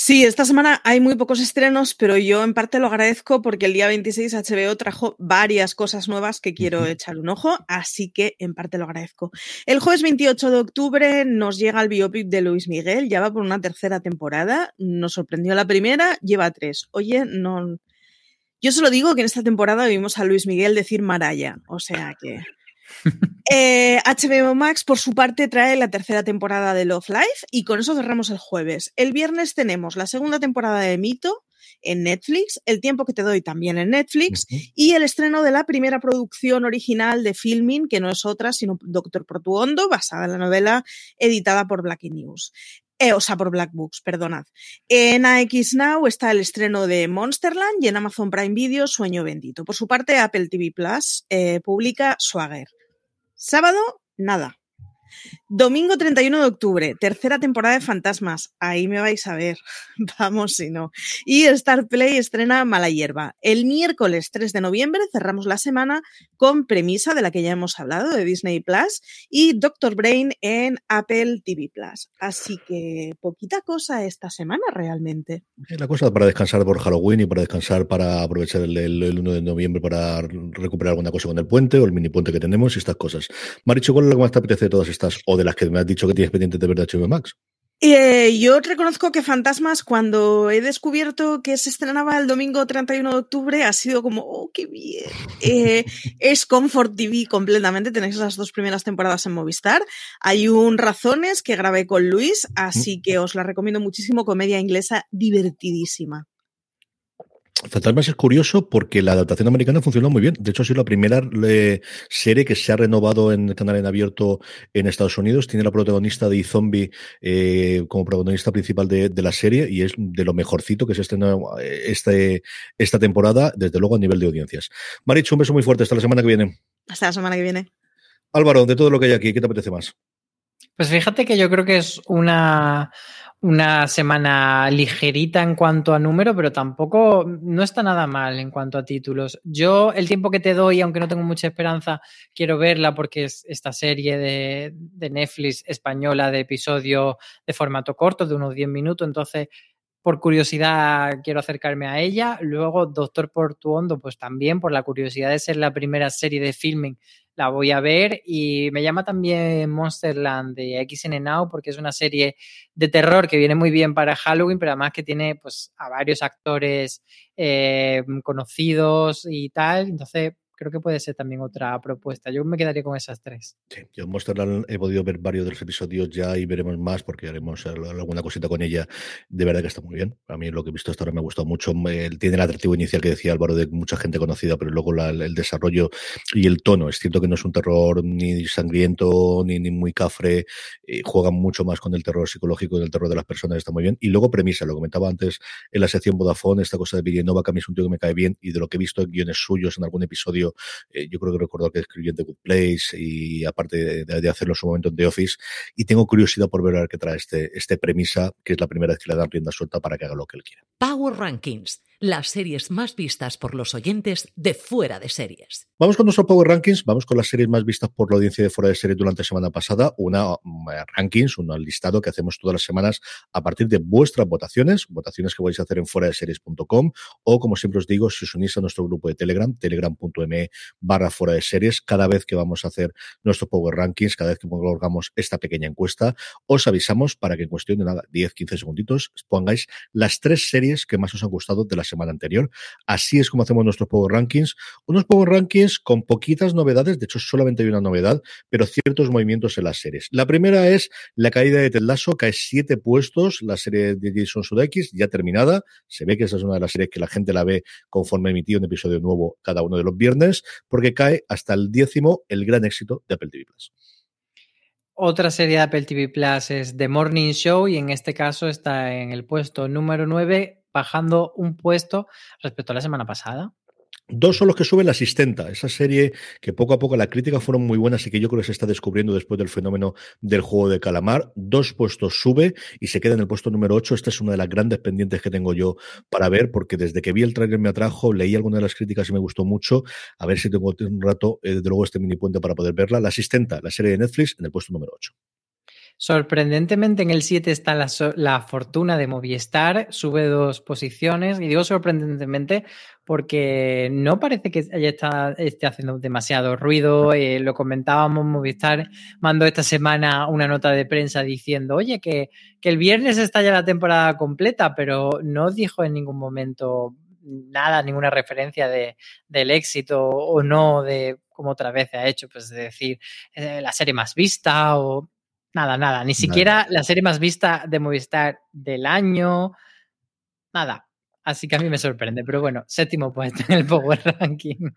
Sí, esta semana hay muy pocos estrenos, pero yo en parte lo agradezco porque el día 26 HBO trajo varias cosas nuevas que quiero echar un ojo, así que en parte lo agradezco. El jueves 28 de octubre nos llega el biopic de Luis Miguel, ya va por una tercera temporada, nos sorprendió la primera, lleva tres. Oye, no... Yo solo digo que en esta temporada vimos a Luis Miguel decir Maraya, o sea que... HBO eh, Max, por su parte, trae la tercera temporada de Love Life y con eso cerramos el jueves. El viernes tenemos la segunda temporada de Mito en Netflix, El tiempo que te doy también en Netflix y el estreno de la primera producción original de filming, que no es otra sino Doctor Protuondo, basada en la novela editada por Black News. Eh, o sea, por Black Books, perdonad. En AX Now está el estreno de Monsterland y en Amazon Prime Video Sueño Bendito. Por su parte, Apple TV Plus eh, publica Swagger. Sábado, nada. Domingo 31 de octubre, tercera temporada de Fantasmas. Ahí me vais a ver. Vamos si no. Y Star Play estrena Mala Hierba. El miércoles 3 de noviembre cerramos la semana con premisa de la que ya hemos hablado, de Disney Plus, y Doctor Brain en Apple TV Plus. Así que poquita cosa esta semana realmente. La cosa para descansar por Halloween y para descansar para aprovechar el, 1 de noviembre para recuperar alguna cosa con el puente o el mini puente que tenemos y estas cosas. Maricho, ¿cuál es lo que más te apetece de todas estas? De las que me has dicho que tienes pendiente de ver de HBO Max. Eh, yo reconozco que Fantasmas, cuando he descubierto que se estrenaba el domingo 31 de octubre, ha sido como, oh, qué bien. Eh, es Comfort TV completamente, tenéis las dos primeras temporadas en Movistar. Hay un Razones que grabé con Luis, así que os la recomiendo muchísimo, comedia inglesa divertidísima. Fantasmas es curioso porque la adaptación americana funcionó muy bien. De hecho, ha sido la primera eh, serie que se ha renovado en el canal en abierto en Estados Unidos. Tiene la protagonista de Zombie eh, como protagonista principal de, la serie y es de lo mejorcito que se estrenó eh, este, esta temporada, desde luego a nivel de audiencias. Marichu, un beso muy fuerte. Hasta la semana que viene. Hasta la semana que viene. Álvaro, de todo lo que hay aquí, ¿qué te apetece más? Pues fíjate que yo creo que es una una semana ligerita en cuanto a número, pero tampoco no está nada mal en cuanto a títulos. Yo, el tiempo que te doy, aunque no tengo mucha esperanza, quiero verla porque es esta serie de, de Netflix española de episodio de formato corto, de unos 10 minutos. Entonces, por curiosidad quiero acercarme a ella. Luego, Doctor Portuondo, pues también por la curiosidad de ser la primera serie de filming, la voy a ver. Y me llama también Monsterland de XN Now porque es una serie de terror que viene muy bien para Halloween, pero además que tiene pues a varios actores eh, conocidos y tal. Entonces, creo que puede ser también otra propuesta. Yo me quedaría con esas tres. Yo en he podido ver varios de los episodios ya y veremos más porque haremos alguna cosita con ella. De verdad que está muy bien. A mí lo que he visto hasta ahora me ha gustado mucho. Tiene el atractivo inicial que decía Álvaro de mucha gente conocida, pero luego el desarrollo y el tono. Es cierto que no es un terror ni sangriento ni, ni muy cafre. Eh, juegan mucho más con el terror psicológico y el terror de las personas. Está muy bien. Y luego premisa, lo comentaba antes en la sección Vodafone, esta cosa de Villanova, que a mí es un tío que me cae bien y de lo que he visto en guiones suyos en algún episodio eh, yo creo que recuerdo que escribió en The Good Place y aparte de, hacerlo en su momento en The Office. Y tengo curiosidad por ver a qué trae este, este premisa, que es la primera vez que le dan rienda suelta para que haga lo que él quiera. Power Rankings las series más vistas por los oyentes de fuera de series. Vamos con nuestro Power Rankings, vamos con las series más vistas por la audiencia de fuera de series durante la semana pasada, una mm, rankings, un listado que hacemos todas las semanas a partir de vuestras votaciones, votaciones que vais a hacer en fuera de series.com o como siempre os digo, si os unís a nuestro grupo de Telegram, telegram.me barra fuera de series, cada vez que vamos a hacer nuestro Power Rankings, cada vez que colgamos esta pequeña encuesta, os avisamos para que en cuestión de nada, 10, 15 segunditos, pongáis las tres series que más os han gustado de la semana anterior. Así es como hacemos nuestros Power Rankings. Unos Power Rankings con poquitas novedades, de hecho solamente hay una novedad, pero ciertos movimientos en las series. La primera es la caída de Ted Lasso, cae siete puestos, la serie de Jason Sudeikis, ya terminada. Se ve que esa es una de las series que la gente la ve conforme emitido un episodio nuevo cada uno de los viernes, porque cae hasta el décimo el gran éxito de Apple TV Plus. Otra serie de Apple TV Plus es The Morning Show y en este caso está en el puesto número 9 bajando un puesto respecto a la semana pasada. Dos son los que suben la asistenta, esa serie que poco a poco la crítica fueron muy buenas y que yo creo que se está descubriendo después del fenómeno del juego de calamar. Dos puestos sube y se queda en el puesto número 8. Esta es una de las grandes pendientes que tengo yo para ver, porque desde que vi el trailer me atrajo, leí algunas de las críticas y me gustó mucho. A ver si tengo un rato, eh, desde luego, este mini puente para poder verla. La asistenta, la serie de Netflix, en el puesto número 8. Sorprendentemente en el 7 está la, fortuna de Movistar, sube dos posiciones, y digo sorprendentemente porque no parece que haya esté haciendo demasiado ruido. Eh, lo comentábamos, Movistar mandó esta semana una nota de prensa diciendo, oye, que, que el viernes está ya la temporada completa, pero no dijo en ningún momento nada, ninguna referencia de, del éxito o no de como otra vez ha hecho, pues de decir eh, la serie más vista o nada, nada, ni siquiera la serie más vista de Movistar del año, nada. Así que a mí me sorprende, pero bueno, séptimo puesto en el Power Ranking.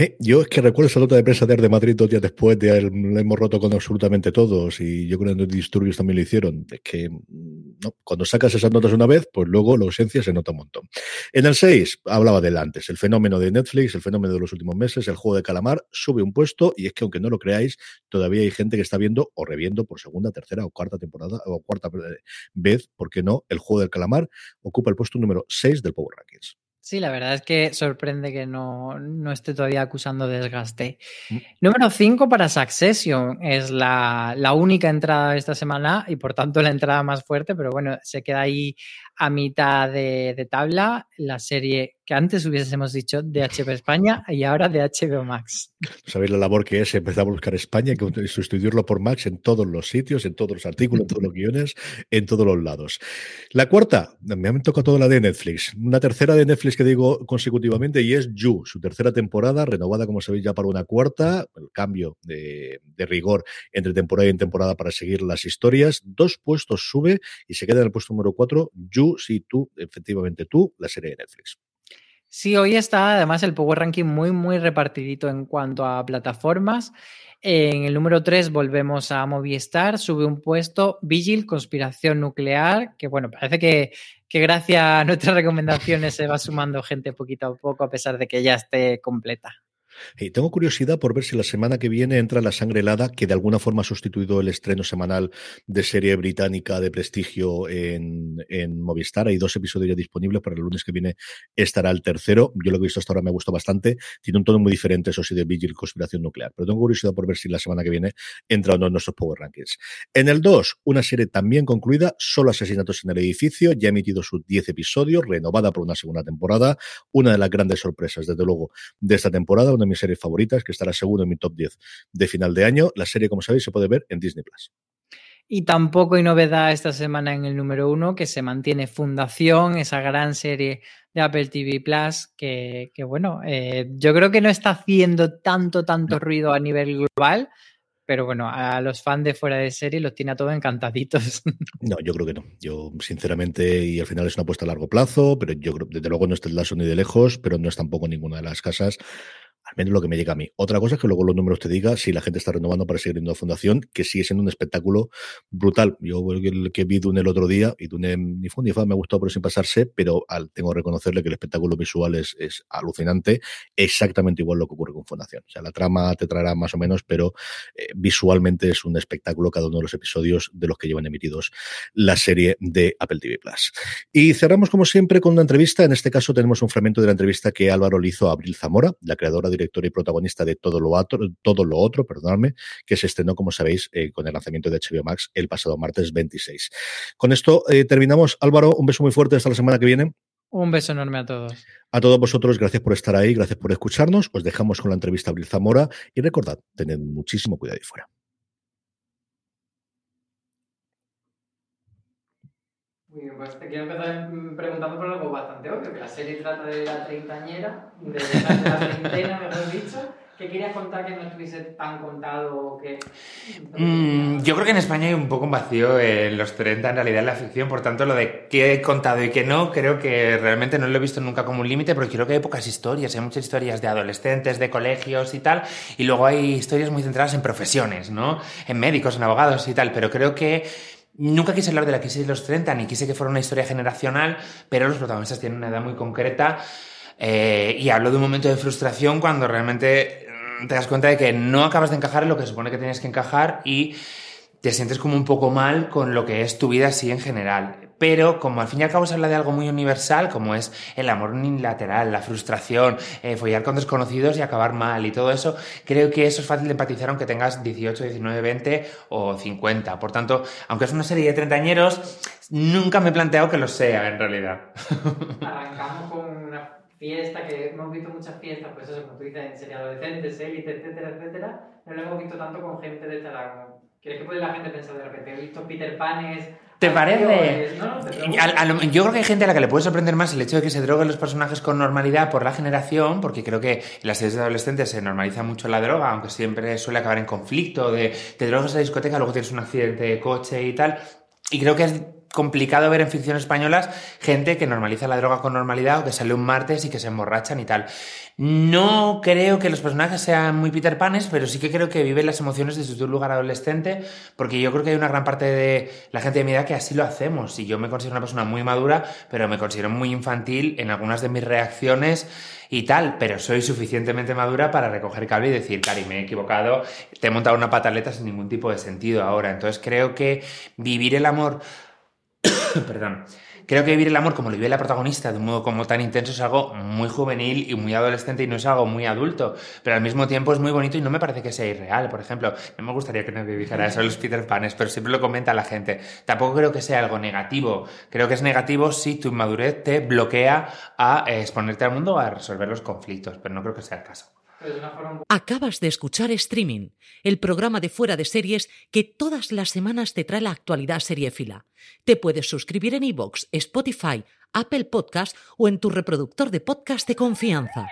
Eh, yo es que recuerdo esa nota de prensa de, de Madrid dos días después de haber, hemos roto con absolutamente todos y yo creo que los disturbios también lo hicieron. Es que mm, no, cuando sacas esas notas una vez, pues luego la ausencia se nota un montón. En el 6 hablaba del antes, el fenómeno de Netflix, el fenómeno de los últimos meses, el juego de calamar sube un puesto y es que aunque no lo creáis, todavía hay gente que está viendo o reviendo por segunda, tercera o cuarta temporada o cuarta eh, vez, porque no, el juego del calamar ocupa el puesto número 6 del Power Rankings. Sí, la verdad es que sorprende que no, no esté todavía acusando desgaste. Mm. Número 5 para Succession. Es la, la, única entrada de esta semana y por tanto la entrada más fuerte, pero bueno, se queda ahí a mitad de, tabla la serie que antes hubiésemos dicho de HBO España y ahora de HBO Max. Sabéis la labor que es empezar a buscar España y sustituirlo por Max en todos los sitios, en todos los artículos, en todos los guiones, en todos los lados. La cuarta, me han tocado toda la de Netflix. Una tercera de Netflix que digo consecutivamente y es You, su tercera temporada, renovada, como sabéis, ya para una cuarta. El cambio de, de rigor entre temporada y temporada para seguir las historias. Dos puestos sube y se queda en el puesto número cuatro. You, sí, tú, efectivamente tú, la serie de Netflix. Sí, hoy está además el Power Ranking muy, muy repartidito en cuanto a plataformas. En el número 3 volvemos a Movistar, sube un puesto Vigil, Conspiración Nuclear, que bueno, parece que, que gracias a nuestras recomendaciones se va sumando gente poquito a poco a pesar de que ya esté completa. Y tengo curiosidad por ver si la semana que viene entra La Sangre Helada, que de alguna forma ha sustituido el estreno semanal de serie británica de prestigio en, en Movistar. Hay dos episodios ya disponibles, para el lunes que viene estará el tercero. Yo lo que he visto hasta ahora me ha gustado bastante. Tiene un tono muy diferente, eso sí, de Vigil Conspiración Nuclear. Pero tengo curiosidad por ver si la semana que viene entra o no en nuestros Power Rankings. En el 2, una serie también concluida, solo asesinatos en el edificio, ya ha emitido sus 10 episodios, renovada por una segunda temporada. Una de las grandes sorpresas, desde luego, de esta temporada, una mis series favoritas, que estará segundo en mi top 10 de final de año. La serie, como sabéis, se puede ver en Disney Plus. Y tampoco hay novedad esta semana en el número uno, que se mantiene Fundación, esa gran serie de Apple TV Plus, que, que bueno, eh, yo creo que no está haciendo tanto, tanto ruido a nivel global, pero bueno, a los fans de fuera de serie los tiene a todos encantaditos. No, yo creo que no. Yo, sinceramente, y al final es una apuesta a largo plazo, pero yo creo, desde luego no es el lazo ni de lejos, pero no es tampoco ninguna de las casas al menos lo que me llega a mí. Otra cosa es que luego los números te diga si la gente está renovando para seguir viendo la fundación, que sigue siendo un espectáculo brutal. Yo el que vi Dune el otro día, y Dune ni fue ni me ha gustado pero sin pasarse, pero tengo que reconocerle que el espectáculo visual es, es, alucinante, exactamente igual lo que ocurre con Fundación. O sea, la trama te traerá más o menos, pero eh, visualmente es un espectáculo cada uno de los episodios de los que llevan emitidos la serie de Apple TV Plus. Y cerramos como siempre con una entrevista. En este caso tenemos un fragmento de la entrevista que Álvaro le hizo a Abril Zamora, la creadora de director y protagonista de Todo lo Otro, todo lo otro perdonadme, que se estrenó, como sabéis, eh, con el lanzamiento de HBO Max el pasado martes 26. Con esto eh, terminamos. Álvaro, un beso muy fuerte hasta la semana que viene. Un beso enorme a todos. A todos vosotros, gracias por estar ahí, gracias por escucharnos. Os dejamos con la entrevista a Abril Zamora y recordad, tened muchísimo cuidado ahí fuera. Muy bien, pues te quiero empezar preguntando por algo bastante obvio, que la serie trata de la treintañera, de la, treintena, mejor dicho. ¿Qué querías contar que no estuviese tan contado? Que... Mm, yo creo que en España hay un poco un vacío en los 30 en realidad en la ficción, por tanto lo de qué he contado y qué no, creo que realmente no lo he visto nunca como un límite, porque creo que hay pocas historias, hay muchas historias de adolescentes, de colegios y tal, y luego hay historias muy centradas en profesiones, ¿no? En médicos, en abogados y tal, pero creo que Nunca quise hablar de la crisis de los 30, ni quise que fuera una historia generacional, pero los protagonistas tienen una edad muy concreta eh, y hablo de un momento de frustración cuando realmente mm, te das cuenta de que no acabas de encajar en lo que supone que tienes que encajar y te sientes como un poco mal con lo que es tu vida así en general pero como al fin y al cabo se habla de algo muy universal, como es el amor unilateral, la frustración, eh, follar con desconocidos y acabar mal y todo eso, creo que eso es fácil de empatizar aunque tengas 18, 19, 20 o 50. Por tanto, aunque es una serie de treintañeros, nunca me he planteado que lo sea en realidad. Arrancamos con una fiesta, que hemos visto muchas fiestas, pues eso, como tú dices, en serie adolescentes, élite, etcétera, etcétera, no lo hemos visto tanto con gente de esta ¿Crees que puede la gente pensar de repente? He visto Peter Panes ¿Te parece? yo creo que hay gente a la que le puede sorprender más el hecho de que se droguen los personajes con normalidad por la generación, porque creo que en las series de adolescentes se normaliza mucho la droga, aunque siempre suele acabar en conflicto, de te drogas a la discoteca, luego tienes un accidente de coche y tal. Y creo que es complicado ver en ficciones españolas gente que normaliza la droga con normalidad o que sale un martes y que se emborrachan y tal. No creo que los personajes sean muy Peter Panes, pero sí que creo que viven las emociones desde un lugar adolescente, porque yo creo que hay una gran parte de la gente de mi edad que así lo hacemos. Y yo me considero una persona muy madura, pero me considero muy infantil en algunas de mis reacciones y tal, pero soy suficientemente madura para recoger cable y decir, Cari, me he equivocado, te he montado una pataleta sin ningún tipo de sentido ahora. Entonces creo que vivir el amor Perdón. Creo que vivir el amor como lo vive la protagonista de un modo como tan intenso es algo muy juvenil y muy adolescente y no es algo muy adulto, pero al mismo tiempo es muy bonito y no me parece que sea irreal. Por ejemplo, no me gustaría que me dijera eso los Peter Panes, pero siempre lo comenta la gente. Tampoco creo que sea algo negativo. Creo que es negativo si tu inmadurez te bloquea a eh, exponerte al mundo a resolver los conflictos, pero no creo que sea el caso. Acabas de escuchar Streaming, el programa de fuera de series que todas las semanas te trae la actualidad seriéfila. Te puedes suscribir en iVoox, Spotify, Apple Podcast o en tu reproductor de podcast de confianza.